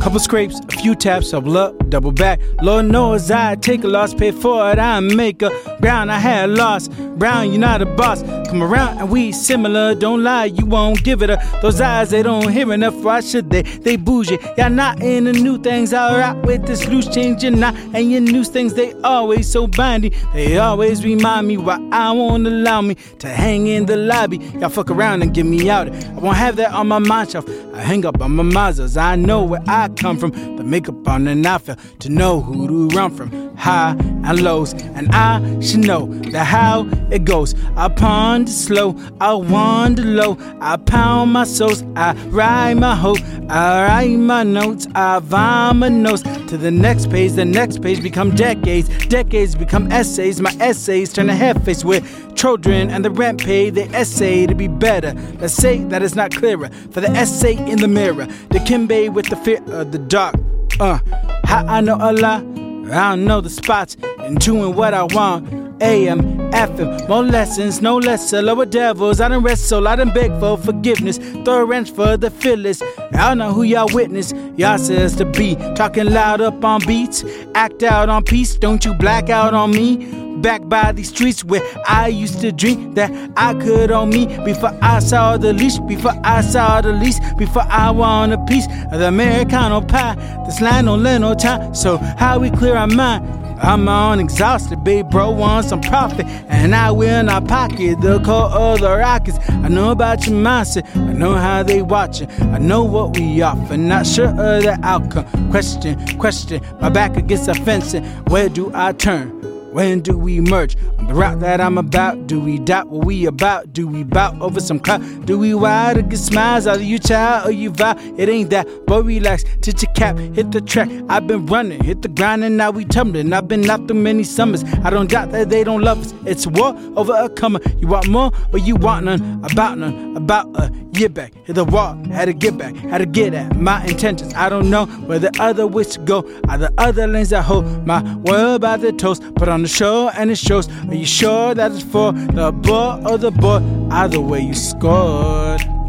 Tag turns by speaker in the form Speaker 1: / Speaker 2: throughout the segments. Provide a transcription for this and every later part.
Speaker 1: Couple scrapes, a few taps, double up, double back. Lord knows I take a loss, pay for it, I make a ground. I had lost. Brown, you're not a boss. Come around and we similar. Don't lie, you won't give it up. Those eyes, they don't hear enough. Why should they? They bougie. Y'all not in the new things. I'll rock with this loose change. You're not. And your new things, they always so binding. They always remind me why I won't allow me to hang in the lobby. Y'all fuck around and get me out. I won't have that on my mind shelf. I hang up on my Mazdas. I know where I come from. The makeup on and I feel to know who to run from. High and lows. And I should know the how it goes. I ponder slow, I wander low, I pound my souls, I write my hope, I write my notes, I vomit notes to the next page. The next page become decades, decades become essays. My essays turn a head face with children and the rent paid. The essay to be better. Let's say that it's not clearer for the essay in the mirror. The Kimbe with the fear of the dark. Uh, how I know Allah. I don't know the spots and doing what I want. AM, FM, more lessons, no lesser, lower devils. I done wrestle, I done beg for forgiveness. Throw a wrench for the fearless. I don't know who y'all witness. Y'all says to be talking loud up on beats. Act out on peace, don't you black out on me. Back by these streets where I used to dream that I could own me before I saw the leash, before I saw the lease, before I want a piece of the Americano pie. This line don't let no time, so how we clear our mind? I'm on exhausted, big bro wants some profit, and I will not pocket the call of the Rockets. I know about your mindset, I know how they watching, I know what we offer, not sure of the outcome. Question, question, my back against the fence, where do I turn? When do we merge on the route that I'm about? Do we doubt what we about? Do we bout over some clout? Do we wild to get smiles? Are you child or you vow? It ain't that, but relax, tit your cap, hit the track. I've been running, hit the grind, and now we tumbling. I've been out through many summers. I don't doubt that they don't love us. It's war over a comer. You want more, or you want none? About none, about a year back. Hit the wall, had to get back, had to get at my intentions. I don't know where the other ways to go. Are the other lanes that hold my world by the toast? Put on the show and it shows. Are you sure that it's for the boy or the boy? Either way, you scored.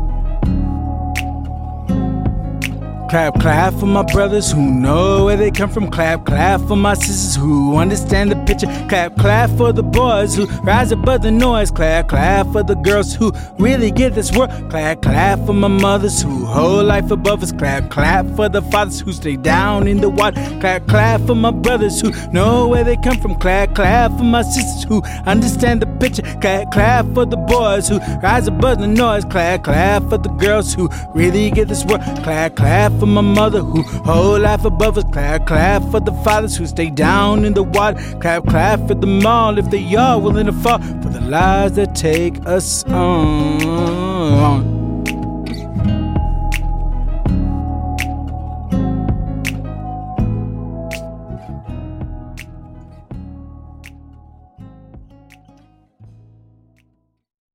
Speaker 1: Clap, clap for my brothers who know where they come from. Clap, clap for my sisters who understand the picture. Clap, clap for the boys who rise above the noise. Clap, clap for the girls who really get this work. Clap, clap for my mothers who hold life above us. Clap, clap for the fathers who stay down in the water. Clap, clap for my brothers who know where they come from. Clap, clap for my sisters who understand the picture. Clap, clap for the boys who rise above the noise. Clap, clap for the girls who really get this work. Clap, clap for my mother who whole life above us. Clap, clap for the fathers who stay down in the water. Clap, clap for them all if they are willing to fall for the lies that take us on.